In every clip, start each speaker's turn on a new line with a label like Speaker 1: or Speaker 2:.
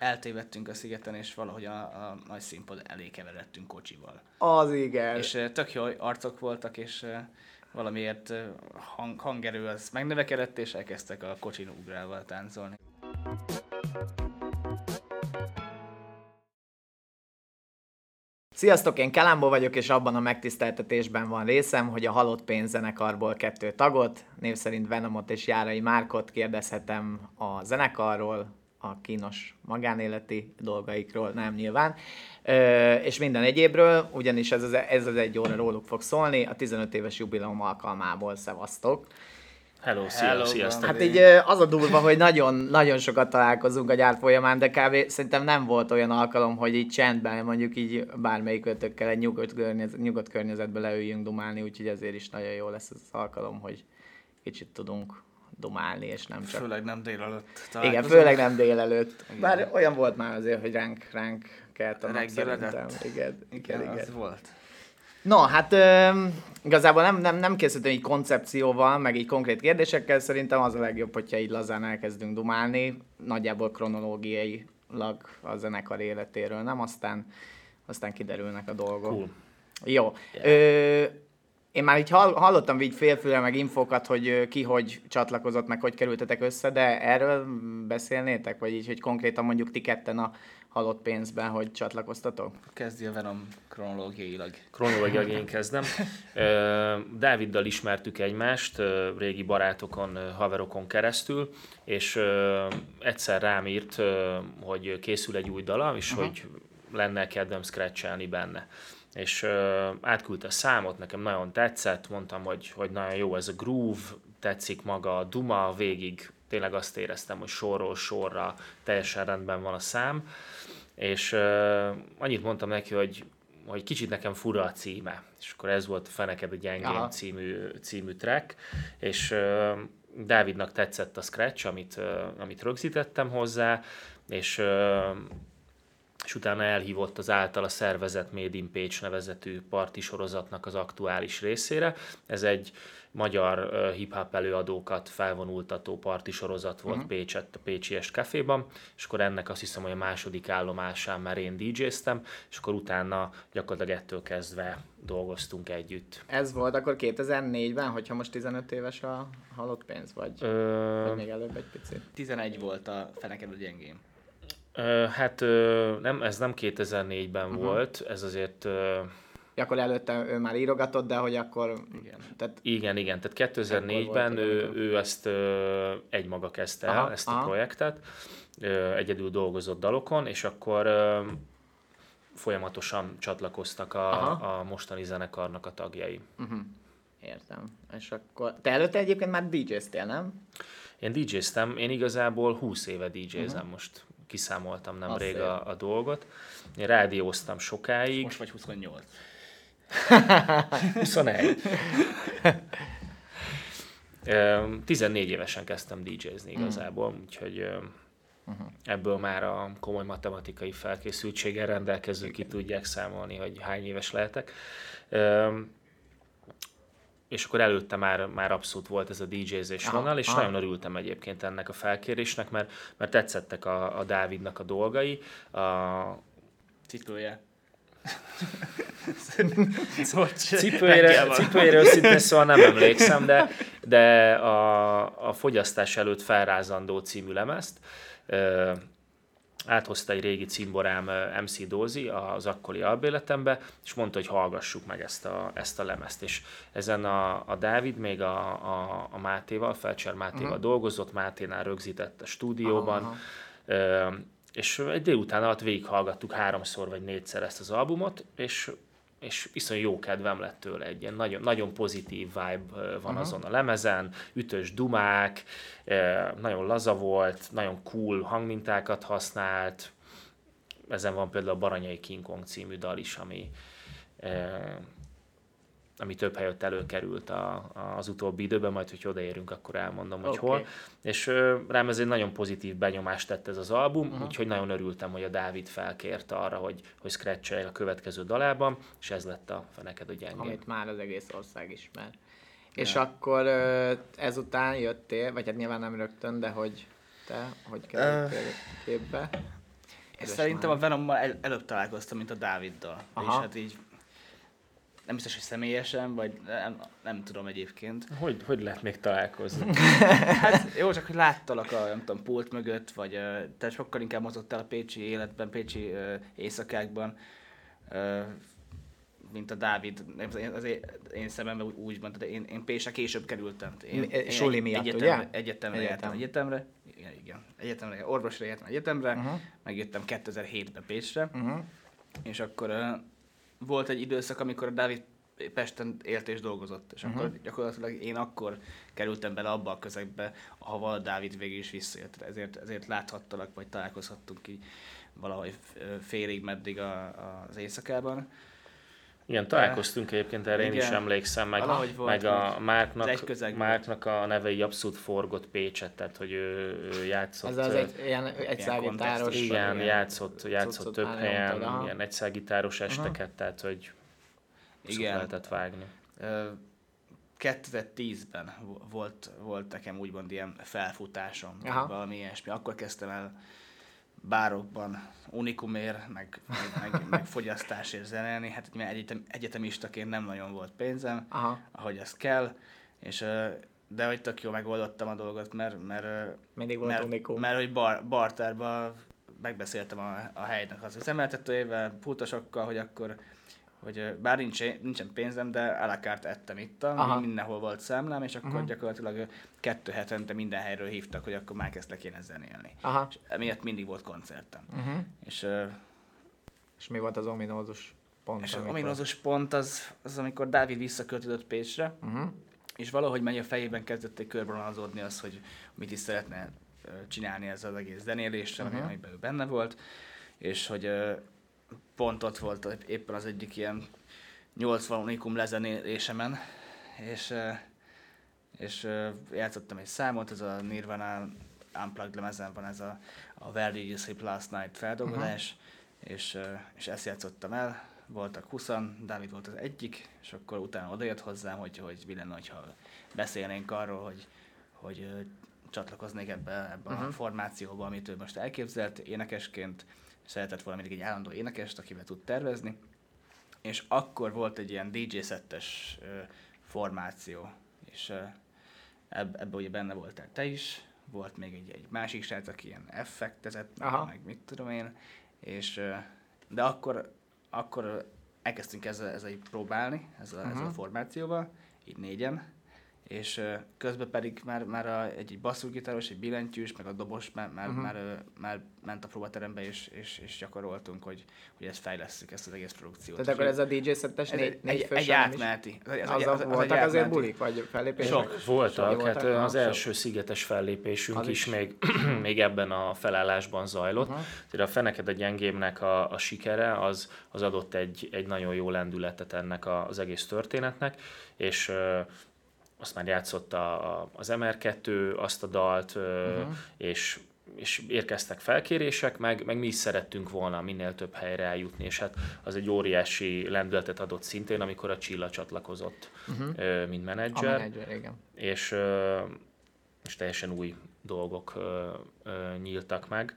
Speaker 1: eltévedtünk a szigeten, és valahogy a, a nagy színpad elé keveredtünk kocsival.
Speaker 2: Az igen.
Speaker 1: És tök jó arcok voltak, és valamiért hang, hangerő az megnövekedett, és elkezdtek a kocsin ugrálva táncolni.
Speaker 2: Sziasztok, én Kalambó vagyok, és abban a megtiszteltetésben van részem, hogy a Halott Pénz zenekarból kettő tagot, név szerint Venomot és Járai Márkot kérdezhetem a zenekarról, a kínos magánéleti dolgaikról, nem nyilván, Ö, és minden egyébről, ugyanis ez az, ez az egy óra róluk fog szólni, a 15 éves jubileum alkalmából szevasztok.
Speaker 3: Hello, szia,
Speaker 1: Hello,
Speaker 3: sziasztok.
Speaker 2: Hát így az a durva, hogy nagyon, nagyon sokat találkozunk a gyár folyamán, de kb. szerintem nem volt olyan alkalom, hogy így csendben, mondjuk így bármelyik ötökkel egy nyugodt, környezet, nyugodt környezetbe leüljünk dumálni, úgyhogy ezért is nagyon jó lesz az alkalom, hogy kicsit tudunk dumálni, és nem csak...
Speaker 1: Főleg nem délelőtt
Speaker 2: Igen,
Speaker 1: találkozunk.
Speaker 2: főleg nem délelőtt.
Speaker 1: Igen.
Speaker 2: Bár olyan volt már azért, hogy ránk, ránk kelt a nap szerintem. Igen, igen,
Speaker 1: Igen,
Speaker 2: igen.
Speaker 1: az volt.
Speaker 2: No, hát ö, igazából nem, nem, nem készültem így koncepcióval, meg így konkrét kérdésekkel, szerintem az a legjobb, hogyha így lazán elkezdünk dumálni, nagyjából kronológiailag a zenekar életéről, nem? Aztán, aztán kiderülnek a dolgok.
Speaker 3: Cool.
Speaker 2: Jó. Ö, én már így hall, hallottam így félfülre meg infokat, hogy ki hogy csatlakozott, meg hogy kerültetek össze, de erről beszélnétek? Vagy így, hogy konkrétan mondjuk ti ketten a halott pénzben, hogy csatlakoztatok?
Speaker 1: Kezdi a Venom kronológiailag.
Speaker 3: Kronológiailag én kezdem. Dáviddal ismertük egymást, régi barátokon, haverokon keresztül, és egyszer rám írt, hogy készül egy új dala, és uh-huh. hogy lenne kedvem scratchelni benne. És ö, átküldte a számot, nekem nagyon tetszett, mondtam, hogy, hogy nagyon jó ez a groove, tetszik maga a duma, végig tényleg azt éreztem, hogy sorról sorra teljesen rendben van a szám, és uh, annyit mondtam neki, hogy, hogy kicsit nekem fura a címe, és akkor ez volt a Feneked a gyengén
Speaker 2: Aha.
Speaker 3: című, című track, és uh, Dávidnak tetszett a scratch, amit, amit rögzítettem hozzá, és és utána elhívott az általa szervezett Made in Page nevezetű parti sorozatnak az aktuális részére. Ez egy magyar hip-hop előadókat felvonultató parti sorozat volt uh-huh. Pécsett, a Pécsi Est Caféban, és akkor ennek azt hiszem, hogy a második állomásán már én DJ-ztem, és akkor utána gyakorlatilag ettől kezdve dolgoztunk együtt.
Speaker 2: Ez volt akkor 2004-ben, hogyha most 15 éves a halott pénz, vagy,
Speaker 3: Ö,
Speaker 2: vagy még előbb egy picit?
Speaker 1: 11 volt a Feneked a gyengén.
Speaker 3: ö, hát nem, ez nem 2004-ben uh-huh. volt, ez azért...
Speaker 2: Ja, akkor előtte ő már írogatott, de hogy akkor...
Speaker 1: Igen.
Speaker 2: Tehát,
Speaker 3: Igen, igen, tehát
Speaker 2: Ekkor
Speaker 3: 2004-ben
Speaker 2: voltak,
Speaker 3: ő, ő ezt ö, egymaga kezdte el,
Speaker 2: Aha,
Speaker 3: ezt a
Speaker 2: aha.
Speaker 3: projektet, ö, egyedül dolgozott dalokon, és akkor ö, folyamatosan csatlakoztak a,
Speaker 2: Aha.
Speaker 3: a mostani zenekarnak a tagjai.
Speaker 2: uh-huh. Értem. És akkor... Te előtte egyébként már DJ-ztél, nem?
Speaker 3: Én DJ-ztem, én igazából 20 éve DJ-zem, uh-huh. most kiszámoltam nemrég a, a dolgot. Én rádióztam sokáig.
Speaker 1: Most vagy 28.
Speaker 3: 21. Ö, 14 évesen kezdtem DJ-zni igazából, úgyhogy ö, ebből már a komoly matematikai felkészültséggel rendelkezők ki tudják számolni, hogy hány éves lehetek. És akkor előtte már, már abszolút volt ez a DJ-zés
Speaker 2: Aha,
Speaker 3: vonal, és
Speaker 2: aha.
Speaker 3: nagyon örültem egyébként ennek a felkérésnek, mert, mert tetszettek a, a Dávidnak a dolgai, a,
Speaker 1: Cipője. szóval
Speaker 3: Cipőjére, cipőjéről szinte szóval nem emlékszem, de, de a, a fogyasztás előtt felrázandó című lemezt ö, áthozta egy régi cimborám MC Dózi az akkori albéletembe, és mondta, hogy hallgassuk meg ezt a, ezt a lemezt. És ezen a, a Dávid még a, a, a Mátéval, Felcser Mátéval uh-huh. dolgozott, Máténál rögzített a stúdióban,
Speaker 2: Aha,
Speaker 3: Ö, és egy délután alatt végighallgattuk háromszor vagy négyszer ezt az albumot, és, és iszony jó kedvem lett tőle, egy ilyen nagyon, nagyon pozitív vibe van uh-huh. azon a lemezen, ütős dumák, nagyon laza volt, nagyon cool hangmintákat használt, ezen van például a Baranyai King Kong című dal is, ami, ami több helyett előkerült a, a, az utóbbi időben, majd hogy odaérünk, akkor elmondom, hogy
Speaker 2: Oké.
Speaker 3: hol. És ö, rám ez egy nagyon pozitív benyomást tett ez az album, uh-huh. úgyhogy nagyon örültem, hogy a Dávid felkérte arra, hogy, hogy scratch a következő dalában, és ez lett a Feneked a gyengén.
Speaker 2: amit már az egész ország ismer. És akkor ö, ezután jöttél, vagy hát nyilván nem rögtön, de hogy te, hogy kerültél képbe? Közös
Speaker 1: Szerintem a. Venommal el, előbb találkoztam, mint a Dáviddal.
Speaker 2: Aha.
Speaker 1: És hát így nem biztos, hogy személyesen, vagy nem, nem tudom egyébként.
Speaker 3: Hogy, hogy lehet még találkozni?
Speaker 1: Hát jó, csak hogy láttalak a, nem tudom, pult mögött, vagy te sokkal inkább mozogtál a pécsi életben, pécsi ö, éjszakákban, ö, mint a Dávid. Az én, én, én szememben úgy- tehát én, én Pécsre később kerültem. Én,
Speaker 2: suli
Speaker 1: egy-
Speaker 2: miatt,
Speaker 1: egyetemre,
Speaker 2: ugye?
Speaker 1: Egyetemre
Speaker 2: Egyetem.
Speaker 1: jártam egyetemre. Igen, igen. Egyetemre, orvosra jártam egyetemre,
Speaker 2: Mhm.
Speaker 1: megjöttem 2007-ben Pécsre,
Speaker 2: Uh-huh.
Speaker 1: és akkor volt egy időszak, amikor a Dávid Pesten élt és dolgozott, és akkor gyakorlatilag én akkor kerültem bele abba a közegbe, ahova a Dávid végül is visszajött. Ezért, ezért láthattalak, vagy találkozhattunk így valahogy félig meddig a, a, az éjszakában.
Speaker 3: Igen, találkoztunk egyébként, erre én is
Speaker 1: Igen.
Speaker 3: emlékszem, meg,
Speaker 1: Valahogy volt,
Speaker 3: meg a Márknak, Márknak a neve így abszolút forgott Pécset, tehát hogy ő, ő játszott.
Speaker 2: Ez az egy ilyen egyszállgitáros.
Speaker 1: kontextus.
Speaker 3: igen, játszott, játszott
Speaker 2: cuccot
Speaker 3: több helyen,
Speaker 2: aha.
Speaker 3: ilyen egyszágitáros esteket, tehát hogy
Speaker 1: Igen.
Speaker 3: lehetett vágni.
Speaker 1: Ö, 2010-ben vo- volt, volt nekem úgymond ilyen felfutásom,
Speaker 2: Aha.
Speaker 1: valami ilyesmi. Akkor kezdtem el bárokban unikumért, meg, meg, meg, meg fogyasztásért zenélni. Hát ugye egyetem, egyetemistaként nem nagyon volt pénzem,
Speaker 2: Aha,
Speaker 1: ahogy az kell, és de hogy tök jó megoldottam a dolgot, mert, mert,
Speaker 2: mindig volt
Speaker 1: mert,
Speaker 2: unikum.
Speaker 1: mert hogy bar, bartárban megbeszéltem a, a helynek az üzemeltetőjével, pultosokkal, hogy akkor hogy bár nincs, nincsen pénzem, de a la carte ettem itt, mindenhol volt számlám, és akkor
Speaker 2: Mhm.
Speaker 1: gyakorlatilag kettő hetente minden helyről hívtak, hogy akkor már kezdtek kéne zenélni.
Speaker 2: Aha.
Speaker 1: És emiatt mindig volt koncertem.
Speaker 2: Uh-huh.
Speaker 1: És, ö,
Speaker 2: És mi volt az ominózus pont?
Speaker 1: és az
Speaker 2: amikor-
Speaker 1: ominózus pont az, az, amikor Dávid visszaköltözött Pécsre,
Speaker 2: Uh-huh.
Speaker 1: és valahogy megy a fejében kezdett egy körvonalazódni az, hogy mit is szeretne csinálni ezzel az egész zenéléssel, uh-huh. Amiben ő benne volt, és hogy ö, pont ott volt éppen az egyik ilyen 80 unikum lezenélésemen, és, és játszottam egy számot, ez a Nirvana Unplugged lemezen van ez a, a Where Did You Sleep Last Night feldolgozás, uh-huh. és, és ezt játszottam el, voltak 20 Dávid volt az egyik, és akkor utána odajött hozzám, hogy, hogy mi lenne, ha beszélnénk arról, hogy, hogy csatlakoznék ebbe, ebbe uh-huh. a formációba, amit ő most elképzelt énekesként, szeretett volna mindig egy állandó énekest, akivel tud tervezni, és akkor volt egy ilyen DJ szettes formáció, és ö, eb, ebbe ugye benne voltál te is, volt még egy, egy másik srác, aki ilyen effektezett,
Speaker 2: Aha.
Speaker 1: meg mit tudom én, és de akkor, akkor elkezdtünk ezzel, ezzel így próbálni, ezzel, uh-huh. ezzel a
Speaker 2: Mhm.
Speaker 1: formációval, így négyen, és közben pedig már, már a, egy, egy basszusgitáros, egy billentyűs, meg a dobos már, már, uh-huh. már, már ment a próbaterembe, és, és, és gyakoroltunk, hogy, hogy ezt fejlesszük, ezt az egész produkciót.
Speaker 2: Tehát akkor ez a DJ szettes négy,
Speaker 1: egy,
Speaker 2: négy
Speaker 1: egy,
Speaker 2: fős
Speaker 1: egy átmeneti. Az,
Speaker 2: Az, az, voltak
Speaker 1: egy
Speaker 2: azért bulik, vagy fellépések?
Speaker 3: Sok voltak,
Speaker 2: Sok
Speaker 3: hát
Speaker 2: voltak?
Speaker 3: az első szigetes fellépésünk
Speaker 2: Az
Speaker 3: is
Speaker 2: is.
Speaker 3: még, még ebben a felállásban zajlott.
Speaker 2: Aha.
Speaker 3: Tehát a Feneked a gyengémnek a, a sikere az, az adott egy, egy nagyon jó lendületet ennek a, az egész történetnek, és azt már játszott a, a, az MR2 azt a dalt,
Speaker 2: Mhm.
Speaker 3: és és érkeztek felkérések, meg, meg mi is szerettünk volna minél több helyre eljutni, és hát az egy óriási lendületet adott szintén, amikor a Csilla csatlakozott,
Speaker 2: Uh-huh.
Speaker 3: mint
Speaker 2: A
Speaker 3: menedzser
Speaker 2: menedzser, igen.
Speaker 3: és, és teljesen új dolgok nyíltak meg.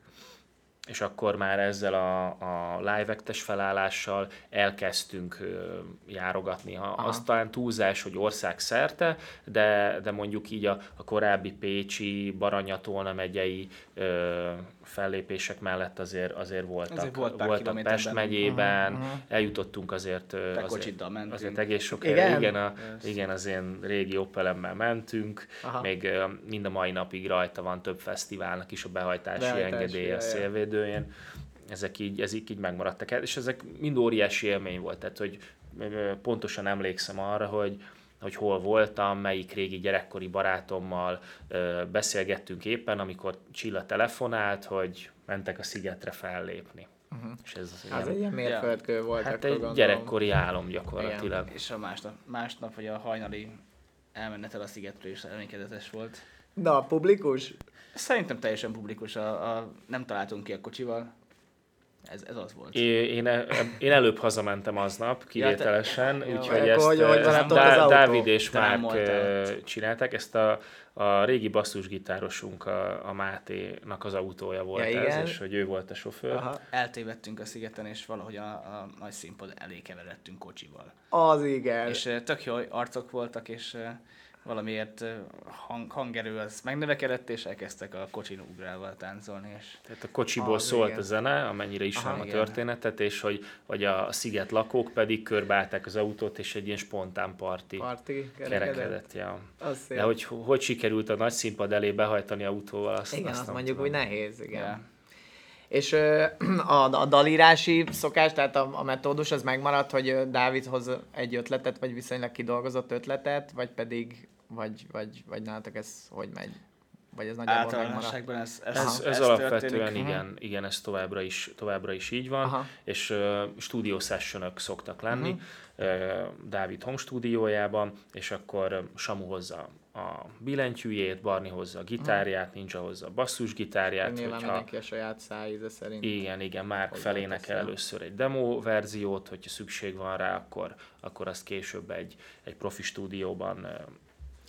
Speaker 3: És akkor már ezzel a, a live actes felállással elkezdtünk ö, járogatni. Ha, az talán túlzás, hogy ország szerte, de, de mondjuk így a, a korábbi Pécsi, Baranyatolna megyei ö, fellépések mellett azért, azért voltak,
Speaker 1: Azért volt pár
Speaker 3: voltak Pest megyében,
Speaker 2: mhm.
Speaker 3: eljutottunk azért,
Speaker 1: Te
Speaker 3: azért, azért egész sok
Speaker 2: Igen?
Speaker 3: igen, igen, a, igen, az én régi Opelemmel mentünk,
Speaker 2: Aha.
Speaker 3: még mind a mai napig rajta van több fesztiválnak is a behajtási,
Speaker 2: Behajtási,
Speaker 3: engedélye a szélvédőjén. Ezek így, ezek így megmaradtak el, és ezek mind óriási élmény volt, tehát hogy pontosan emlékszem arra, hogy hogy hol voltam, melyik régi gyerekkori barátommal beszélgettünk éppen, amikor Csilla telefonált, hogy mentek a szigetre fellépni.
Speaker 2: Uh-huh.
Speaker 3: És ez
Speaker 2: Az
Speaker 3: ilyen-
Speaker 2: egy ilyen mérföldkő volt.
Speaker 3: hát egy
Speaker 2: gondolom.
Speaker 3: gyerekkori álom gyakorlatilag.
Speaker 1: És a másnap, másnap vagy a hajnali elmenetel a szigetről is emlékezetes volt.
Speaker 2: Na, publikus?
Speaker 1: Szerintem teljesen publikus, a, a, nem találtunk ki a kocsival, Ez, ez az volt.
Speaker 3: Én, én, e- én előbb hazamentem aznap, kivételesen,
Speaker 1: Ja, te-
Speaker 3: úgyhogy ezt
Speaker 2: hogy- hogy
Speaker 3: eh,
Speaker 2: velem
Speaker 3: Dá-? Dávid és Márk eh, csinálták. Ezt a, a régi basszusgitárosunk, a, a Máténak az autója volt
Speaker 2: Ja,
Speaker 3: ez, és hogy ő volt a sofőr.
Speaker 2: Aha.
Speaker 1: Eltévedtünk a szigeten, és valahogy a, a nagy színpad elé keveredtünk kocsival.
Speaker 2: Az igen.
Speaker 1: És eh, tök jó arcok voltak, és eh, valamiért hang, hangerő az megnövekedett, és elkezdtek a kocsin ugrálva táncolni, és
Speaker 3: Tehát a kocsiból
Speaker 2: Az,
Speaker 3: szólt
Speaker 2: igen.
Speaker 3: a zene, amennyire ismerem
Speaker 1: Aha,
Speaker 3: a történetet, és hogy, hogy a sziget lakók pedig körbeállták az autót, és egy ilyen spontán parti
Speaker 2: Parti
Speaker 3: kerekedett. Ja.
Speaker 2: Az szép.
Speaker 3: De hogy hogy sikerült a nagy színpad elé behajtani autóval, azt,
Speaker 2: Igen,
Speaker 3: azt
Speaker 2: azt mondjuk,
Speaker 3: tudom.
Speaker 2: hogy nehéz, igen.
Speaker 1: Ja.
Speaker 2: És a, a dalírási szokás, tehát a, a metódus az megmaradt, hogy ö, Dávid hoz egy ötletet, vagy viszonylag kidolgozott ötletet, vagy pedig, vagy, vagy, vagy nálatok ez hogy megy? Vagy ez nagyjából?
Speaker 1: Általánosságban ez, ez,
Speaker 3: Ez, ez,
Speaker 1: ez
Speaker 3: alapvetően
Speaker 1: történik.
Speaker 3: igen, igen, ez továbbra is, továbbra is így van,
Speaker 2: Aha.
Speaker 3: és uh, stúdió sessionök szoktak lenni, uh, Dávid home stúdiójában, és akkor Samu hozza a billentyűjét, Barni hozza a gitárját, Ninja hozza a basszusgitárját,
Speaker 2: Nyilván
Speaker 3: hogyha
Speaker 2: mindenki a saját szájíze szerint.
Speaker 3: igen, igen, Márk felénekel először egy demo verziót, hogyha szükség van rá, akkor, akkor azt később egy, egy profi stúdióban uh,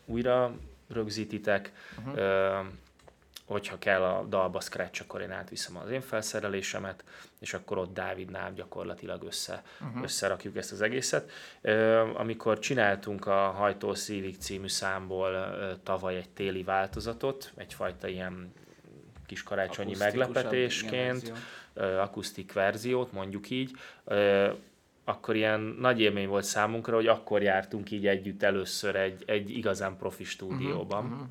Speaker 3: újra rögzítitek.
Speaker 2: Mhm.
Speaker 3: Uh, hogyha kell a dalba scratch, akkor én átviszem az én felszerelésemet, és akkor ott Dávidnál gyakorlatilag össze, uh-huh. összerakjuk ezt az egészet. Amikor csináltunk a Hajtó Szívig című számból tavaly egy téli változatot, egyfajta ilyen kis karácsonyi
Speaker 1: igen,
Speaker 3: meglepetésként,
Speaker 1: verzió.
Speaker 3: ö, akusztik verziót, mondjuk így, akkor ilyen nagy élmény volt számunkra, hogy akkor jártunk így együtt először egy, egy igazán profi stúdióban. Uh-huh,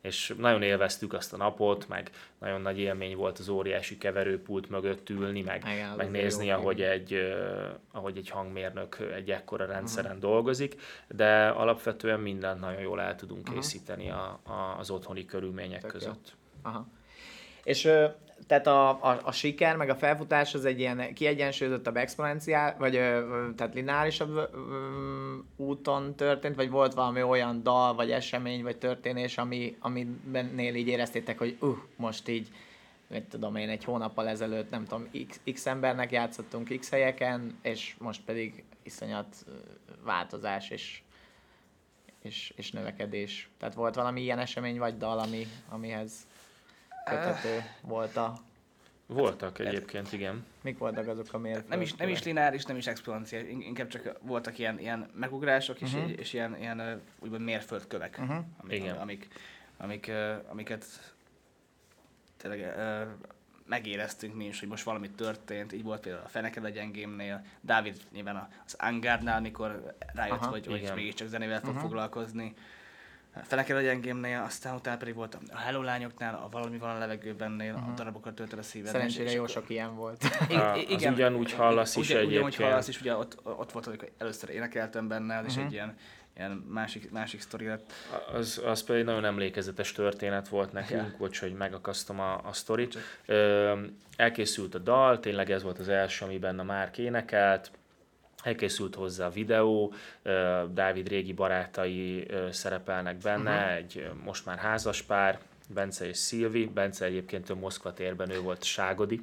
Speaker 3: És nagyon élveztük azt a napot, meg nagyon nagy élmény volt az óriási keverőpult mögött ülni, meg,
Speaker 2: Igen, az
Speaker 3: meg
Speaker 2: azért
Speaker 3: nézni,
Speaker 2: jó
Speaker 3: ahogy egy, ö, ahogy egy hangmérnök egy ekkora rendszeren uh-huh. dolgozik, de alapvetően mindent nagyon jól el tudunk uh-huh. készíteni a, a, az otthoni körülmények
Speaker 2: Tök jó.
Speaker 3: között.
Speaker 2: Aha. És tehát a, a, a siker, meg a felfutás az egy ilyen kiegyensúlyozottabb exponenciál, vagy tehát lineárisabb úton történt, vagy volt valami olyan dal, vagy esemény, vagy történés, ami, aminél így éreztétek, hogy uh, most így, mit tudom én, egy hónappal ezelőtt, nem tudom, x, x embernek játszottunk x helyeken, és most pedig iszonyat változás és, és, és növekedés. Tehát volt valami ilyen esemény, vagy dal, ami, amihez kötető volt a...
Speaker 3: Voltak egyébként, igen.
Speaker 2: Mik voltak azok a mérföldkövek?
Speaker 1: Nem is, nem is lineáris, nem is exponenciális, in- inkább csak voltak ilyen, ilyen megugrások és,
Speaker 2: Mhm.
Speaker 1: és, ilyen, ilyen úgymond mérföldkövek,
Speaker 2: Mhm.
Speaker 1: amik,
Speaker 3: Igen.
Speaker 1: amik, amik, amiket tényleg megéreztünk mi is, hogy most valami történt. Így volt például a Feneke legyen gémnél, Dávid nyilván az Angárnál, mikor rájött,
Speaker 2: Aha,
Speaker 1: hogy, hogy mégiscsak zenével fog
Speaker 2: Mhm.
Speaker 1: foglalkozni. A Feneke legyen gémnél, aztán utána pedig volt a Hello lányoknál, a Valami van a levegőbennél, a darabokat töltöd a szíved.
Speaker 2: Szerencsére jó sok ilyen volt.
Speaker 1: I-
Speaker 3: A-
Speaker 1: i-
Speaker 3: az ugyanúgy hallasz is
Speaker 1: ugyan, Ugyanúgy
Speaker 3: egyébként.
Speaker 1: hallasz is, ugye ott, ott volt, amikor először énekeltem benne, és
Speaker 2: Mhm.
Speaker 1: egy ilyen, ilyen másik, másik sztori lett.
Speaker 3: Az, az pedig nagyon emlékezetes történet volt nekünk,
Speaker 1: Ja.
Speaker 3: bocs, hogy megakasztom a, a sztorit. Ö, elkészült a dal, tényleg ez volt az első, amiben a Márk énekelt, elkészült hozzá a videó, Dávid régi barátai szerepelnek benne, uh-huh. egy most már házas pár, Bence és Szilvi. Bence egyébként ő Moszkva térben, ő volt Ságodi.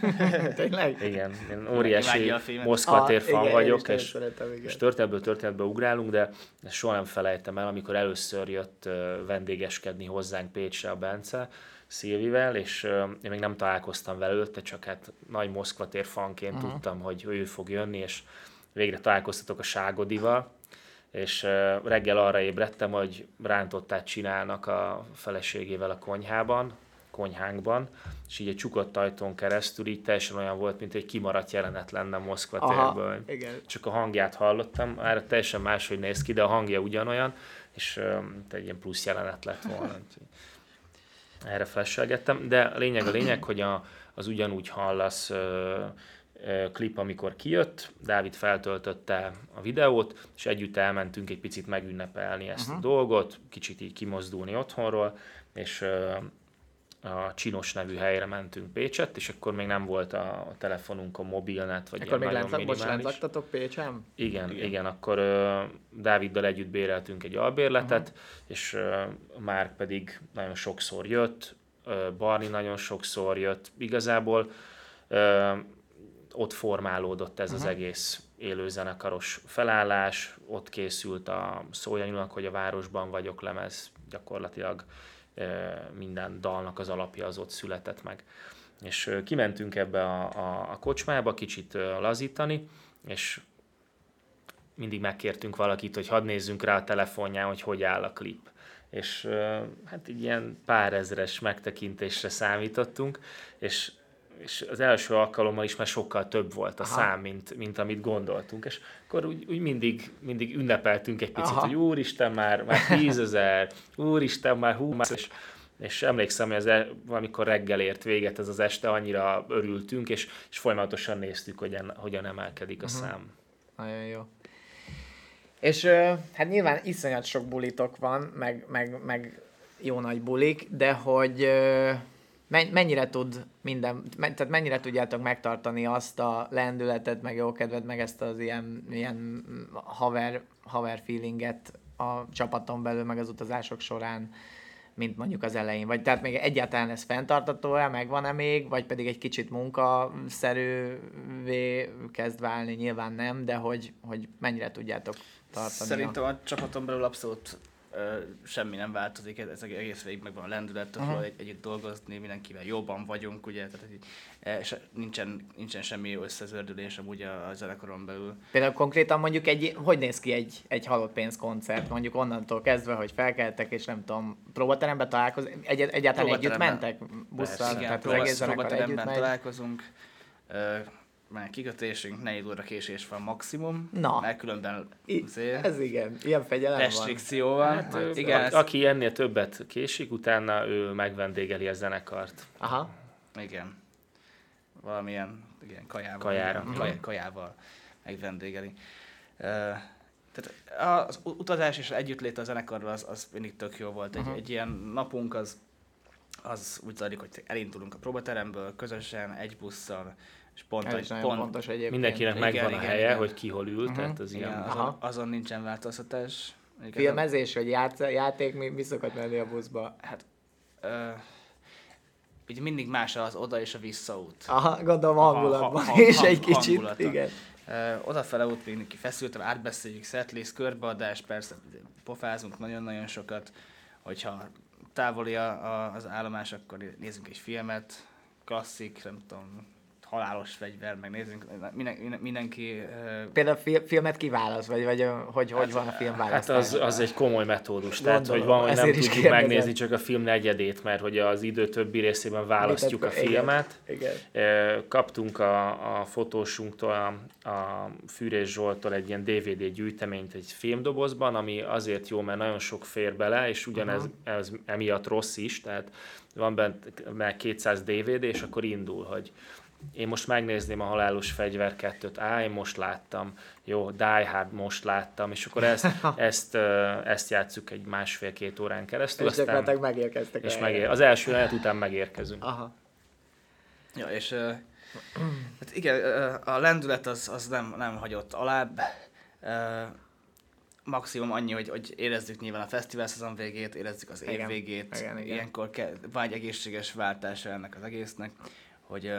Speaker 2: Tényleg?
Speaker 3: Igen, én óriási
Speaker 1: a.
Speaker 3: Moszkva tér fan
Speaker 2: Ah, igen,
Speaker 3: vagyok, és
Speaker 2: szeretem, igen.
Speaker 3: és történetből történetbe ugrálunk, de ezt soha nem felejtem el, amikor először jött vendégeskedni hozzánk Pécsre a Bence, Szilvivel, és én még nem találkoztam vele előtte, csak hát nagy Moszkva tér fanként uh-huh. tudtam, hogy ő fog jönni, és végre találkoztatok a Ságodival, és reggel arra ébredtem, hogy rántottát csinálnak a feleségével a konyhában, konyhánkban, és így egy csukott ajtón keresztül így teljesen olyan volt, mint egy kimaradt jelenet lenne Moszkva térből
Speaker 2: Aha, igen.
Speaker 3: csak a hangját hallottam, már teljesen máshogy néz ki, de a hangja ugyanolyan, és um, egy ilyen plusz jelenet lett volna. Erre felselgettem, de a lényeg a lényeg, hogy a, az ugyanúgy hallasz ö, klip, amikor kijött, Dávid feltöltötte a videót, és együtt elmentünk egy picit megünnepelni ezt uh-huh. a dolgot, kicsit így kimozdulni otthonról, és ö, a Csinos nevű helyre mentünk Pécset, és akkor még nem volt a telefonunkon mobilnet, vagy
Speaker 2: Akkor még
Speaker 3: nagyon
Speaker 2: bocs, lent
Speaker 3: minimális.
Speaker 2: laktatok Pécsem?
Speaker 3: Igen,
Speaker 1: igen,
Speaker 3: Igen. akkor ö, Dáviddal együtt béreltünk egy albérletet, uh-huh. és ö, Márk pedig nagyon sokszor jött, ö, Barni nagyon sokszor jött. Igazából Ö, ott formálódott ez uh-huh. az egész élőzenekaros felállás, ott készült a Szójanyúnak, hogy a városban vagyok lemez, gyakorlatilag minden dalnak az alapja az ott született meg. És kimentünk ebbe a, a, a kocsmába kicsit lazítani, és mindig megkértünk valakit, hogy hadd nézzünk rá a telefonján, hogy hogy áll a klip. És hát így ilyen pár ezres megtekintésre számítottunk, és és az első alkalommal is már sokkal több volt a Aha. szám, mint, mint amit gondoltunk, és akkor úgy, úgy mindig, mindig ünnepeltünk egy picit, Aha. hogy úristen már, már tízezer, úristen már hú, már, és, és emlékszem, hogy ez e, valamikor reggel ért véget ez az este, annyira örültünk, és, és folyamatosan néztük, hogy en, hogyan emelkedik a uh-huh. szám.
Speaker 2: Nagyon jó. És hát nyilván iszonyat sok bulitok van, meg, meg, meg jó nagy bulik, de hogy mennyire tud minden, tehát mennyire tudjátok megtartani azt a lendületet, meg jó kedvet, meg ezt az ilyen, ilyen haver, haver feelinget a csapaton belül, meg az utazások során, mint mondjuk az elején? Vagy tehát még egyáltalán ez fenntartató-e, megvan-e még, vagy pedig egy kicsit munkaszerűvé kezd válni, nyilván nem, de hogy, hogy mennyire tudjátok tartani?
Speaker 1: Szerintem a csapaton belül abszolút semmi nem változik, ez egész végig megvan a lendület, uh-huh. egy, együtt dolgozni, mindenkivel jobban vagyunk, ugye, tehát e, és nincsen, nincsen semmi összezördülés amúgy a, a zenekaron belül.
Speaker 2: Például konkrétan mondjuk egy, hogy néz ki egy, egy halott pénz koncert, mondjuk onnantól kezdve, hogy felkeltek, és nem tudom, próbateremben találkozni, egy, egyáltalán együtt mentek busszal,
Speaker 1: Persze, igen, tehát az egész megy. találkozunk, már kikötésünk, 4 óra késés van maximum, Na. mert különben
Speaker 2: I- ez igen, ilyen fegyelem
Speaker 1: restrikcióval. van. Hát,
Speaker 3: hát, igen, a, aki ennél többet késik, utána ő megvendégeli a zenekart.
Speaker 2: Aha.
Speaker 1: Igen. Valamilyen igen, kajával,
Speaker 3: Kajára.
Speaker 1: Igen, kaj, kajával megvendégeli. Uh, tehát az utazás és együttlét a zenekarral az, az mindig tök jó volt. Egy, uh-huh. egy ilyen napunk az, az úgy zajlik, hogy elindulunk a próbateremből, közösen, egy busszal, és pont,
Speaker 2: Ez
Speaker 1: hogy,
Speaker 2: pont fontos egyébként.
Speaker 3: Mindenkinek igen, megvan igen, a helye, igen. hogy ki hol ül, uh-huh. tehát az
Speaker 1: igen,
Speaker 3: ilyen.
Speaker 1: Azon, azon nincsen változtatás.
Speaker 2: Igen, Filmezés, vagy játsz, játék, mi, mi szokott menni a buszba?
Speaker 1: Hát, ö, így mindig más az oda és a visszaút.
Speaker 2: Aha, gondolom hangulatban ha, ha, ha, és egy kicsit, hangulata. igen.
Speaker 1: Uh, odafele út mindenki feszültem, átbeszéljük, setlist, körbeadás, persze pofázunk nagyon-nagyon sokat, hogyha távoli a, a, az állomás, akkor nézzünk egy filmet, klasszik, nem tudom, halálos fegyver, megnézzünk, minden, minden, mindenki... Uh...
Speaker 2: Például fi, filmet kiválaszt, vagy, vagy hogy, hát, hogy van a film
Speaker 3: Hát az, az egy komoly metódus, Gondolom, tehát hogy van, hogy nem tudjuk kérdezem. megnézni csak a film negyedét, mert hogy az idő többi részében választjuk a filmet.
Speaker 2: Igen,
Speaker 3: igen. Kaptunk a, a fotósunktól, a, a Fűrés Zsoltól egy ilyen DVD gyűjteményt egy filmdobozban, ami azért jó, mert nagyon sok fér bele, és ugyanez uh-huh. ez emiatt rossz is, tehát van benne 200 DVD, és akkor indul, hogy én most megnézném a Halálos Fegyver 2-t, á, én most láttam, jó, Die Hard most láttam, és akkor ezt, ezt, ezt játsszuk egy másfél-két órán keresztül.
Speaker 2: És aztán, gyakorlatilag megérkeztek.
Speaker 3: És megér, az első lehet után megérkezünk.
Speaker 2: Aha.
Speaker 1: Ja, és uh, hát igen, a lendület az, az nem, nem hagyott alább. Uh, maximum annyi, hogy, hogy érezzük nyilván a fesztivál szezon végét, érezzük az év igen, végét. Igen, igen. Ilyenkor ke- van egy egészséges váltása ennek az egésznek, hogy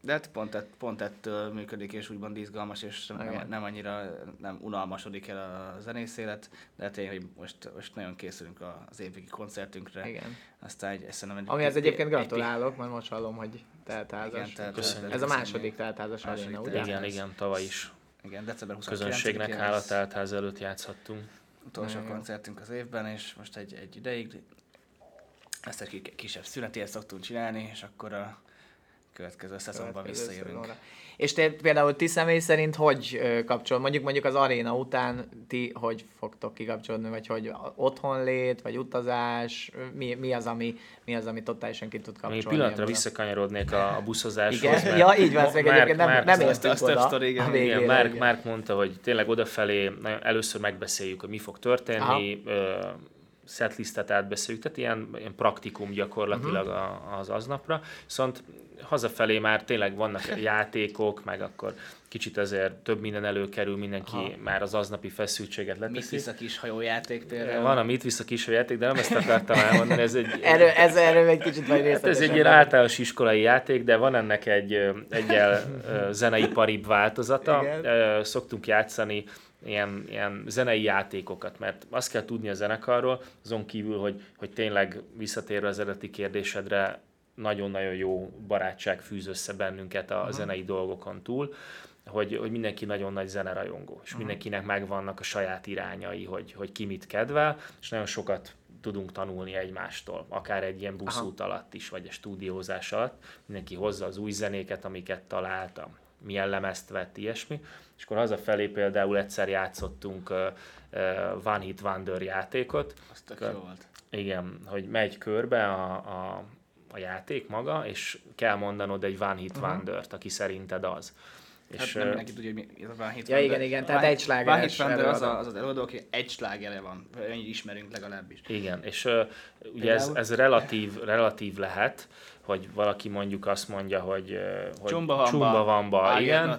Speaker 1: de hát pont, ett, pont ettől működik, és úgymond izgalmas, és nem, nem annyira nem unalmasodik el a zenész élet, de hát én, hogy most, most nagyon készülünk az évvégi koncertünkre.
Speaker 2: Igen.
Speaker 1: Aztán egy,
Speaker 2: szerintem egy, Amihez egyébként gratulálok, mert most hallom, hogy teltházas. Igen, teltházas. Ez a második teltházas aréna, ugye?
Speaker 3: Igen, igen, tavaly is.
Speaker 1: Igen, december 29
Speaker 3: Közönségnek hála teltház előtt játszhattunk.
Speaker 1: Utolsó igen. koncertünk az évben, és most egy, egy ideig ezt egy kisebb szünetért szoktunk csinálni, és akkor a következő szezonban visszajövünk. Szezonra.
Speaker 2: És te például ti személy szerint hogy kapcsol, mondjuk mondjuk az aréna után ti hogy fogtok kikapcsolódni, vagy hogy otthon lét, vagy utazás, mi, mi, az, ami, mi az, ami totálisan ki tud kapcsolni?
Speaker 3: Még pillanatra visszakanyarodnék a, a buszozáshoz.
Speaker 2: Igen? Mert ja, így van, meg egyébként nem, nem értünk azt oda. Sztori,
Speaker 3: igen. igen, Márk, Márk mondta, hogy tényleg odafelé először megbeszéljük, hogy mi fog történni, Aha setlistet átbeszéljük, tehát ilyen, ilyen praktikum gyakorlatilag uh-huh. az aznapra, viszont hazafelé már tényleg vannak játékok, meg akkor kicsit azért több minden előkerül, mindenki Aha. már az aznapi feszültséget leteszi.
Speaker 1: Mit visz a kis hajójáték például?
Speaker 3: Van a mit visz a kis hajójáték, de nem ezt akartam elmondani. Ez egy,
Speaker 2: erről, ez erről egy kicsit vagy
Speaker 3: hát Ez egy ilyen általános iskolai játék, de van ennek egy egyel zeneiparibb változata. Igen. Szoktunk játszani ilyen, ilyen zenei játékokat, mert azt kell tudni a zenekarról, azon kívül, hogy, hogy tényleg visszatérve az eredeti kérdésedre, nagyon-nagyon jó barátság fűz össze bennünket a uh-huh. zenei dolgokon túl, hogy, hogy mindenki nagyon nagy zenerajongó, és uh-huh. mindenkinek megvannak a saját irányai, hogy, hogy ki mit kedvel, és nagyon sokat tudunk tanulni egymástól, akár egy ilyen buszút Aha. alatt is, vagy a stúdiózás alatt. Mindenki hozza az új zenéket, amiket találta, milyen lemezt vett, ilyesmi. És akkor hazafelé például egyszer játszottunk uh, uh, One Hit Wonder játékot.
Speaker 1: Az tök jó volt.
Speaker 3: Igen, hogy megy körbe a, a, a játék maga, és kell mondanod egy One Hit uh-huh. Wonder-t, aki szerinted az.
Speaker 1: Hát és, nem mindenki tudja, hogy mi ez a Van Hit
Speaker 2: Ja, Wonder. igen, igen, tehát egy sláger.
Speaker 1: Van Hit Wonder az, a, az az előadó, aki egy slágere van, ennyit ismerünk legalábbis.
Speaker 3: Igen, és uh, ugye ez, ez relatív, relatív lehet, hogy valaki mondjuk azt mondja, hogy, hogy
Speaker 1: csumba,
Speaker 3: csumba van ba, igen,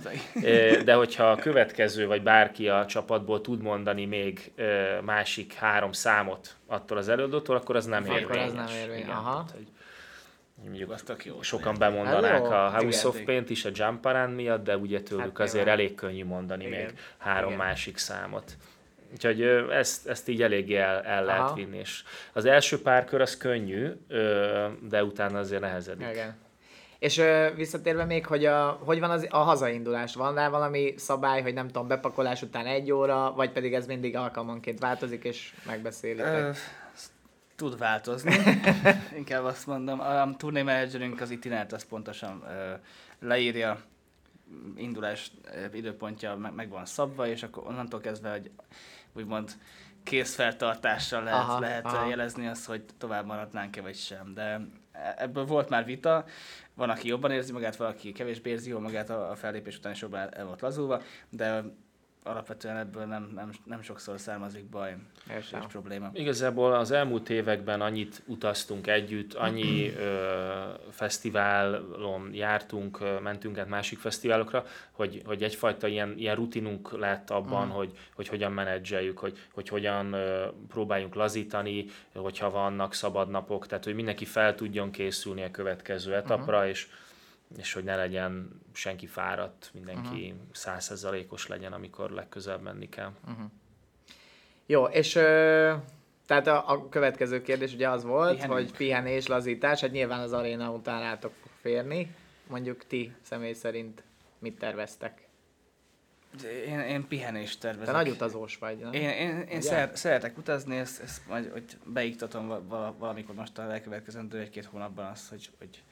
Speaker 3: de hogyha a következő, vagy bárki a csapatból tud mondani még másik három számot attól az előadótól, akkor az nem érvényes. Akkor az nem érvényes, aha. Tehát, mondjuk azt jó sokan bemondanák hát a House of Paint is a Jump Around miatt, de ugye tőlük hát azért elég könnyű mondani igen. még három igen. másik számot. Úgyhogy ezt, ezt így eléggé el, el lehet vinni. És az első pár kör az könnyű, de utána azért nehezedik.
Speaker 2: Igen. És ö, visszatérve még, hogy a, hogy van az, a hazaindulás? Van rá valami szabály, hogy nem tudom, bepakolás után egy óra, vagy pedig ez mindig alkalmanként változik, és megbeszélitek?
Speaker 1: Tud változni, inkább azt mondom. A turné managerünk az itinerát azt pontosan ö, leírja, indulás időpontja meg, meg van szabva, és akkor onnantól kezdve, hogy úgymond készfeltartással lehet, aha, lehet aha. jelezni azt, hogy tovább maradnánk-e vagy sem. De ebből volt már vita, van, aki jobban érzi magát, valaki kevésbé érzi jól magát a fellépés után, és jobban el volt lazulva, de alapvetően ebből nem, nem, nem sokszor származik baj és probléma.
Speaker 3: Igazából az elmúlt években annyit utaztunk együtt, annyi ö, fesztiválon jártunk, ö, mentünk át másik fesztiválokra, hogy, hogy egyfajta ilyen, ilyen rutinunk lett abban, mm. hogy, hogy hogyan menedzseljük, hogy, hogy hogyan ö, próbáljunk lazítani, hogyha vannak szabad napok, tehát hogy mindenki fel tudjon készülni a következő etapra, mm. és és hogy ne legyen senki fáradt, mindenki mhm. százszerzalékos uh-huh. legyen, amikor legközelebb menni kell. Uh-huh.
Speaker 2: Jó, és ö, tehát a, a következő kérdés ugye az volt, Pihenünk. hogy pihenés, lazítás, hát nyilván az aréna után rátok fog férni. Mondjuk ti személy szerint mit terveztek?
Speaker 1: Én, én pihenést tervezek.
Speaker 2: Te nagy utazós vagy, nem?
Speaker 1: Én, én, én szer, szeretek utazni, ezt, ezt majd hogy beiktatom valamikor most a elkövetkezendő egy-két hónapban azt, hogy, hogy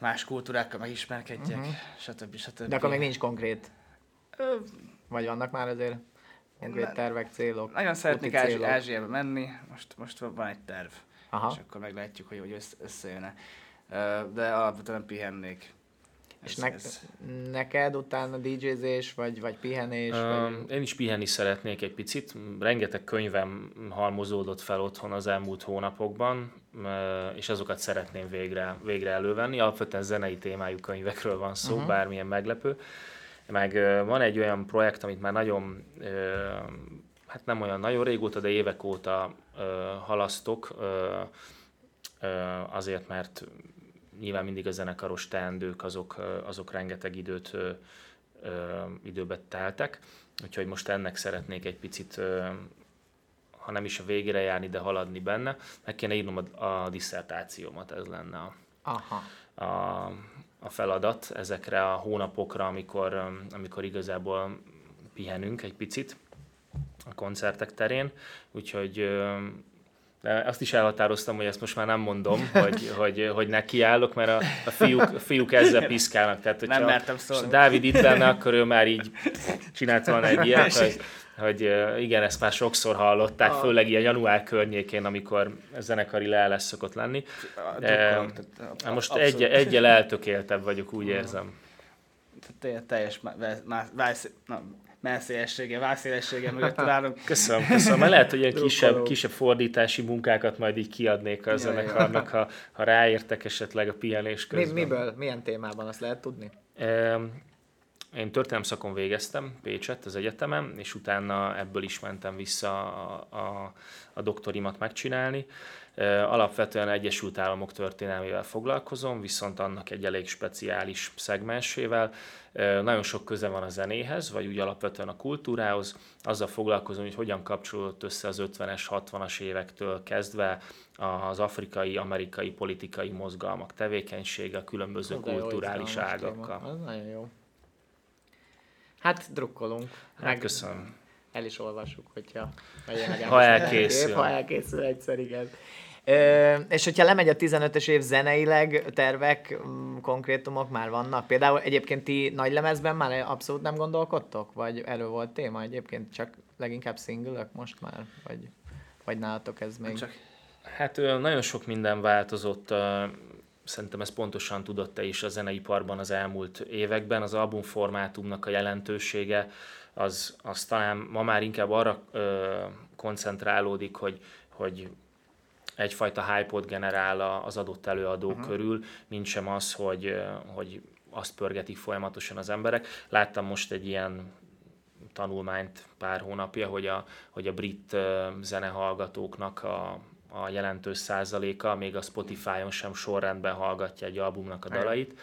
Speaker 1: más kultúrákkal megismerkedjek, uh-huh. stb. stb.
Speaker 2: De akkor még nincs konkrét. Ö, Vagy vannak már azért konkrét tervek, célok?
Speaker 1: Nagyon szeretnék Ázsi- Ázsiába menni, most, most van egy terv, Aha. és akkor meglátjuk, hogy, hogy összejön-e. De alapvetően pihennék.
Speaker 2: És ne, ez... neked utána DJ-zés, vagy, vagy pihenés? Uh,
Speaker 3: vagy... Én is pihenni szeretnék egy picit. Rengeteg könyvem halmozódott fel otthon az elmúlt hónapokban, és azokat szeretném végre, végre elővenni. Alapvetően zenei témájú könyvekről van szó, uh-huh. bármilyen meglepő. Meg van egy olyan projekt, amit már nagyon, hát nem olyan nagyon régóta, de évek óta halasztok, azért, mert nyilván mindig a zenekaros teendők, azok, azok rengeteg időt időbe teltek, úgyhogy most ennek szeretnék egy picit, ha nem is a végére járni, de haladni benne. Meg kéne írnom a, a diszertációmat, ez lenne a, Aha. a, a feladat ezekre a hónapokra, amikor, amikor igazából pihenünk egy picit a koncertek terén, úgyhogy azt is elhatároztam, hogy ezt most már nem mondom, hogy, hogy, hogy nekiállok, mert a, a, fiúk, a fiúk ezzel piszkálnak. Tehát,
Speaker 1: nem mertem szólni.
Speaker 3: Dávid itt lenne, akkor ő már így csinált volna egy ilyet, hogy, hogy igen, ezt már sokszor hallották, főleg ilyen január környékén, amikor zenekari leállás szokott lenni. De, most egy, egyel eltökéltebb vagyok, úgy érzem.
Speaker 1: Teljes, teljes, melszélessége, válszélessége mögött találunk.
Speaker 3: Köszönöm, köszönöm. Mert lehet, hogy ilyen kisebb, kisebb fordítási munkákat majd így kiadnék a
Speaker 1: Ja,
Speaker 3: zenekarnak, ha, ha ráértek esetleg a pihenés
Speaker 2: Mi,
Speaker 3: közben.
Speaker 2: miből, milyen témában, azt lehet tudni?
Speaker 3: Én történelem szakon végeztem Pécset az egyetemen, és utána ebből is mentem vissza a, a, a doktorimat megcsinálni. Alapvetően Egyesült Államok történelmével foglalkozom, viszont annak egy elég speciális szegmensével. Nagyon sok köze van a zenéhez, vagy úgy alapvetően a kultúrához. Azzal foglalkozom, hogy hogyan kapcsolódott össze az 50-es, 60-as évektől kezdve az afrikai, amerikai politikai mozgalmak tevékenysége a különböző
Speaker 2: De jó,
Speaker 3: kulturális
Speaker 2: téma.
Speaker 3: ágakkal.
Speaker 2: Az nagyon jó. Hát drukkolunk.
Speaker 3: Hát köszönöm.
Speaker 2: El is olvassuk, hogyha ha, elkészül.
Speaker 3: elkészül.
Speaker 2: Ha elkészül egyszer, igen. Ö, és hogyha lemegy a 15-ös év zeneileg, tervek, mm, konkrétumok már vannak? Például egyébként ti nagy lemezben már abszolút nem gondolkodtok? Vagy erről volt téma egyébként? Csak leginkább single most már? Vagy, vagy nálatok ez még?
Speaker 1: Csak
Speaker 3: Hát nagyon sok minden változott, szerintem ez pontosan tudott te is a zeneiparban az elmúlt években. Az albumformátumnak a jelentősége az, az talán ma már inkább arra ö, koncentrálódik, hogy, hogy egyfajta hype-ot generál az adott előadó uh-huh. körül, mint sem az, hogy, hogy azt pörgetik folyamatosan az emberek. Láttam most egy ilyen tanulmányt pár hónapja, hogy a, hogy a brit zenehallgatóknak a, a jelentős százaléka még a Spotify-on sem sorrendben hallgatja egy albumnak a dalait.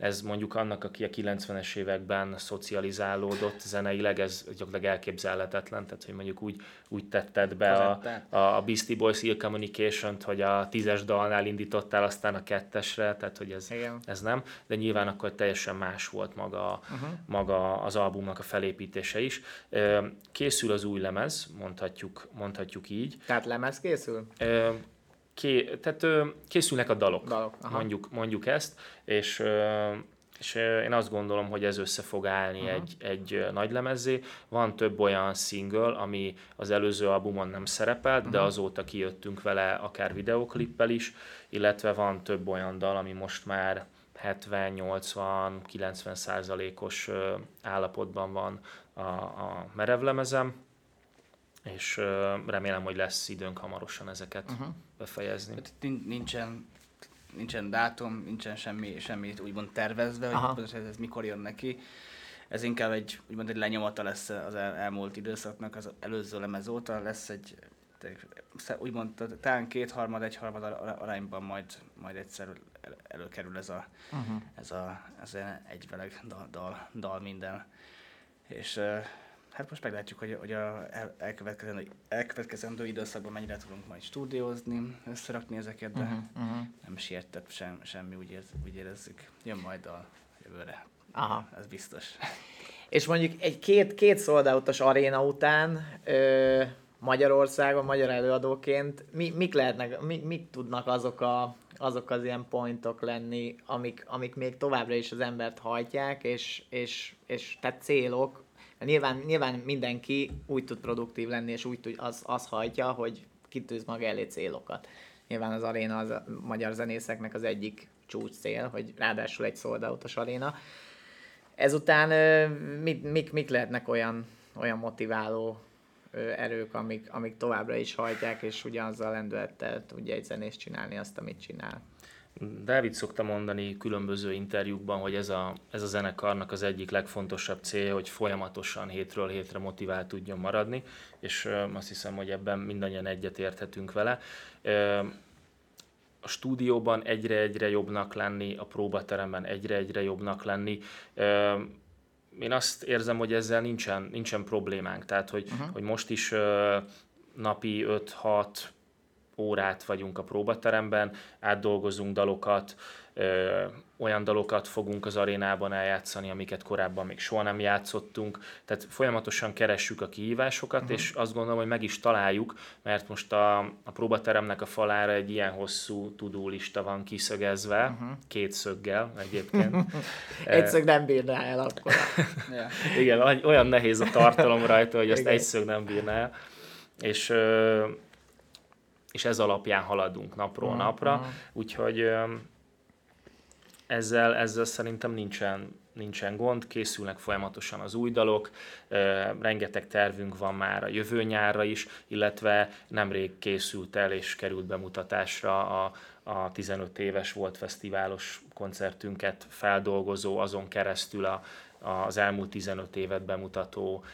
Speaker 3: Ez mondjuk annak, aki a 90-es években szocializálódott zeneileg, ez gyakorlatilag elképzelhetetlen, tehát hogy mondjuk úgy, úgy tetted be a, a, a Beastie Boys Ill Communication-t, hogy a tízes dalnál indítottál, aztán a kettesre, tehát hogy ez,
Speaker 2: Igen.
Speaker 3: ez nem, de nyilván akkor teljesen más volt maga, uh-huh. maga az albumnak a felépítése is. Készül az új lemez, mondhatjuk, mondhatjuk így.
Speaker 2: Tehát lemez készül?
Speaker 3: Ö, Ké, tehát ö, készülnek a dalok,
Speaker 2: Dalok, aha.
Speaker 3: mondjuk, mondjuk ezt, és, ö, és én azt gondolom, hogy ez össze fog állni uh-huh. egy, egy nagy lemezzé. Van több olyan single, ami az előző albumon nem szerepelt, uh-huh. de azóta kijöttünk vele akár videoklippel is, illetve van több olyan dal, ami most már 70-80-90 százalékos állapotban van a, a merevlemezem, és remélem, hogy lesz időnk hamarosan ezeket uh-huh. befejezni.
Speaker 1: Nin- nincsen, nincsen dátum, nincsen semmi, semmi úgymond tervezve,
Speaker 2: Aha.
Speaker 1: hogy pontosan ez, ez mikor jön neki. Ez inkább egy, úgymond egy lenyomata lesz az el, elmúlt időszaknak, az előző lemez óta lesz egy, úgymond talán kétharmad, egyharmad ar- arányban majd, majd egyszer el, előkerül ez a, uh-huh. ez a ez a egyveleg dal, dal, dal minden. És uh, hát most meglátjuk, hogy, hogy a el- elkövetkezendő, elkövetkezendő időszakban mennyire tudunk majd stúdiózni, összerakni ezeket, de
Speaker 2: Uh-huh, uh-huh.
Speaker 1: nem sietett sem, semmi, úgy, érz, úgy érezzük. Jön majd a jövőre,
Speaker 2: Aha.
Speaker 1: ez biztos.
Speaker 2: És mondjuk egy két, két sold out-os aréna után ö, Magyarországon, magyar előadóként mi, mik lehetnek, mi, mit tudnak azok, a, azok az ilyen pointok lenni, amik, amik még továbbra is az embert hajtják, és, és, és tehát célok, nyilván, nyilván mindenki úgy tud produktív lenni, és úgy tud, az, az hajtja, hogy kitűz maga elé célokat. Nyilván az aréna az a magyar zenészeknek az egyik csúcs cél, hogy ráadásul egy sold out-os aréna. Ezután ö, mit, mik, mik lehetnek olyan, olyan motiváló erők, amik, amik továbbra is hajtják, és ugyanazzal lendülettel tudja egy zenést csinálni azt, amit csinál.
Speaker 3: Dávid szokta mondani különböző interjúkban, hogy ez a, ez a zenekarnak az egyik legfontosabb célja, hogy folyamatosan hétről hétre motivált tudjon maradni, és azt hiszem, hogy ebben mindannyian egyetérthetünk vele. A stúdióban egyre-egyre jobbnak lenni, a próbateremben egyre-egyre jobbnak lenni. Én azt érzem, hogy ezzel nincsen, nincsen problémánk. Tehát, hogy, uh-huh. hogy most is ö, napi 5-6 órát vagyunk a próbateremben, átdolgozunk dalokat, ö, olyan dalokat fogunk az arénában eljátszani, amiket korábban még soha nem játszottunk. Tehát folyamatosan keressük a kihívásokat, uh-huh. és azt gondolom, hogy meg is találjuk, mert most a, a próbateremnek a falára egy ilyen hosszú tudó lista van kiszögezve, uh-huh. két szöggel egyébként.
Speaker 2: Egy szög nem bírná el akkor.
Speaker 3: Igen, oly- olyan nehéz a tartalom rajta, hogy azt egy szög nem bírná el. És, ö, és ez alapján haladunk napról napra,
Speaker 2: aha.
Speaker 3: úgyhogy ö, ezzel, ezzel szerintem nincsen, nincsen gond, készülnek folyamatosan az új dalok, rengeteg tervünk van már a jövő nyárra is, illetve nemrég készült el és került bemutatásra a, a 15 éves volt fesztiválos koncertünket feldolgozó, azon keresztül a, az elmúlt 15 évet bemutató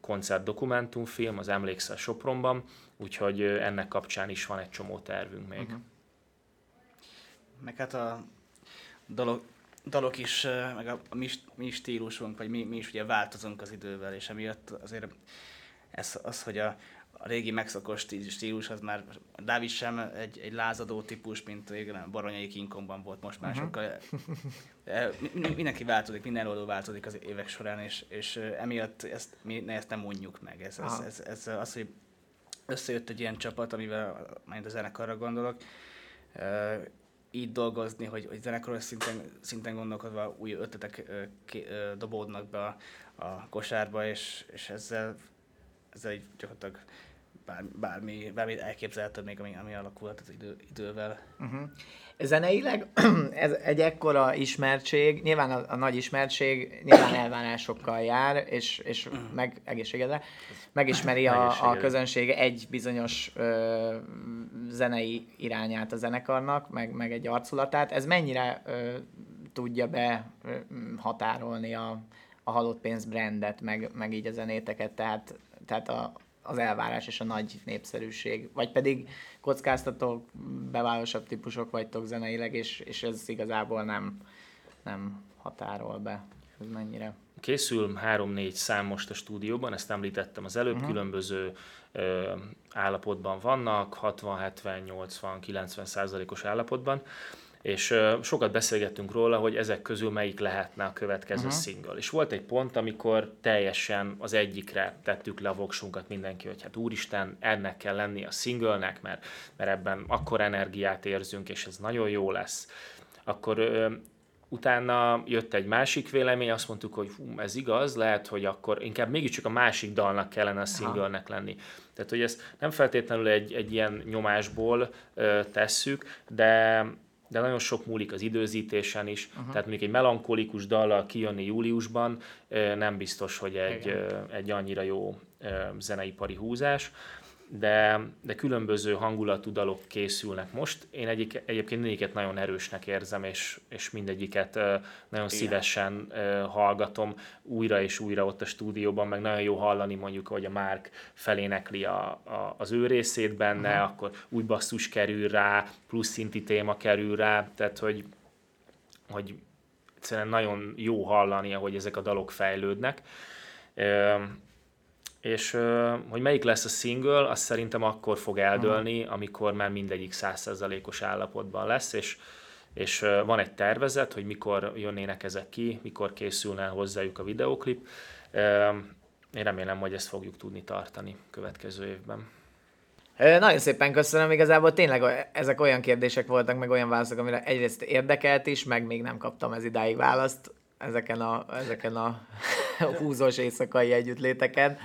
Speaker 3: koncertdokumentumfilm, az Emlékszel Sopronban, úgyhogy ennek kapcsán is van egy csomó tervünk még. Uh-huh.
Speaker 1: Meg hát a dalok, dalok is, meg a, a mi, mi stílusunk, vagy mi, mi is ugye változunk az idővel, és emiatt azért ez, az, hogy a, a régi megszokott stílus, az már Dávid sem egy, egy lázadó típus, mint régen a Baronyai Kinkongban volt, most már uh-huh. sokkal mindenki változik, minden oldal változik az évek során, és, és emiatt ezt, mi ezt nem mondjuk meg. Ez, ez, ez, ez, az, hogy összejött egy ilyen csapat, amivel majd a zenekarra gondolok, így dolgozni, hogy, hogy zenekaros szinten, szinten gondolkodva új ötletek dobódnak be a, a kosárba, és, és ezzel, ezzel így gyakorlatilag bár, bármi, bármi elképzelhető még, ami, ami alakulhat az idő, idővel. Uh-huh.
Speaker 2: Zeneileg ez egy ekkora ismertség, nyilván a, a nagy ismertség nyilván elvárásokkal jár, és, és uh-huh. meg egészségedre, megismeri a, a közönség egy bizonyos ö, zenei irányát a zenekarnak, meg, meg egy arculatát. Ez mennyire ö, tudja be ö, határolni a, a halott pénz brandet, meg, meg így a zenéteket, tehát, tehát a, az elvárás és a nagy népszerűség, vagy pedig kockáztatók, bevárosabb típusok vagytok zeneileg, és, és ez igazából nem, nem határol be. Ez mennyire?
Speaker 3: Készül három-négy szám most a stúdióban, ezt említettem az előbb, uh-huh. különböző ö, állapotban vannak, 60, 70, 80, 90 százalékos állapotban és sokat beszélgettünk róla, hogy ezek közül melyik lehetne a következő uh-huh. single. És volt egy pont, amikor teljesen az egyikre tettük le a voksunkat mindenki, hogy hát úristen, ennek kell lenni a singlenek, mert, mert ebben akkor energiát érzünk, és ez nagyon jó lesz. Akkor ö, utána jött egy másik vélemény, azt mondtuk, hogy hú, ez igaz, lehet, hogy akkor inkább mégiscsak a másik dalnak kellene a singlenek lenni. Tehát, hogy ezt nem feltétlenül egy, egy ilyen nyomásból ö, tesszük, de de nagyon sok múlik az időzítésen is, uh-huh. tehát mondjuk egy melankolikus dallal kijönni júliusban nem biztos, hogy egy, egy annyira jó zeneipari húzás de, de különböző hangulatú dalok készülnek most. Én egyik, egyébként mindegyiket nagyon erősnek érzem, és, és mindegyiket uh, nagyon Igen. szívesen uh, hallgatom újra és újra ott a stúdióban, meg nagyon jó hallani mondjuk, hogy a Márk felénekli a, a, az ő részét benne, uh-huh. akkor új basszus kerül rá, plusz szinti téma kerül rá, tehát hogy, hogy egyszerűen nagyon jó hallani, hogy ezek a dalok fejlődnek. Uh, és hogy melyik lesz a single, azt szerintem akkor fog eldőlni, amikor már mindegyik százszerzalékos állapotban lesz, és, és van egy tervezet, hogy mikor jönnének ezek ki, mikor készülne hozzájuk a videoklip. Én remélem, hogy ezt fogjuk tudni tartani következő évben.
Speaker 2: Nagyon szépen köszönöm, igazából tényleg ezek olyan kérdések voltak, meg olyan válaszok, amire egyrészt érdekelt is, meg még nem kaptam ez idáig választ ezeken a, ezeken a húzós éjszakai együttléteken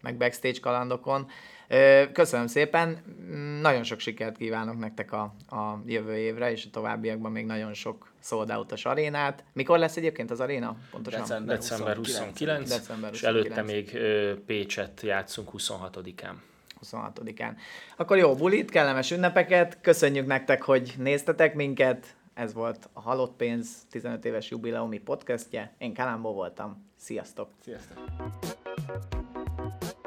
Speaker 2: meg backstage kalandokon. Köszönöm szépen, nagyon sok sikert kívánok nektek a, a jövő évre, és a továbbiakban még nagyon sok sold out arénát. Mikor lesz egyébként az aréna?
Speaker 3: Pontosan? December, December 29, December 29, és előtte még Pécset játszunk 26-án.
Speaker 2: 26-án. Akkor jó bulit, kellemes ünnepeket, köszönjük nektek, hogy néztetek minket, ez volt a Halott Pénz 15 éves jubileumi podcastje. Én Kalambó voltam. Sziasztok!
Speaker 1: Sziasztok! Bye.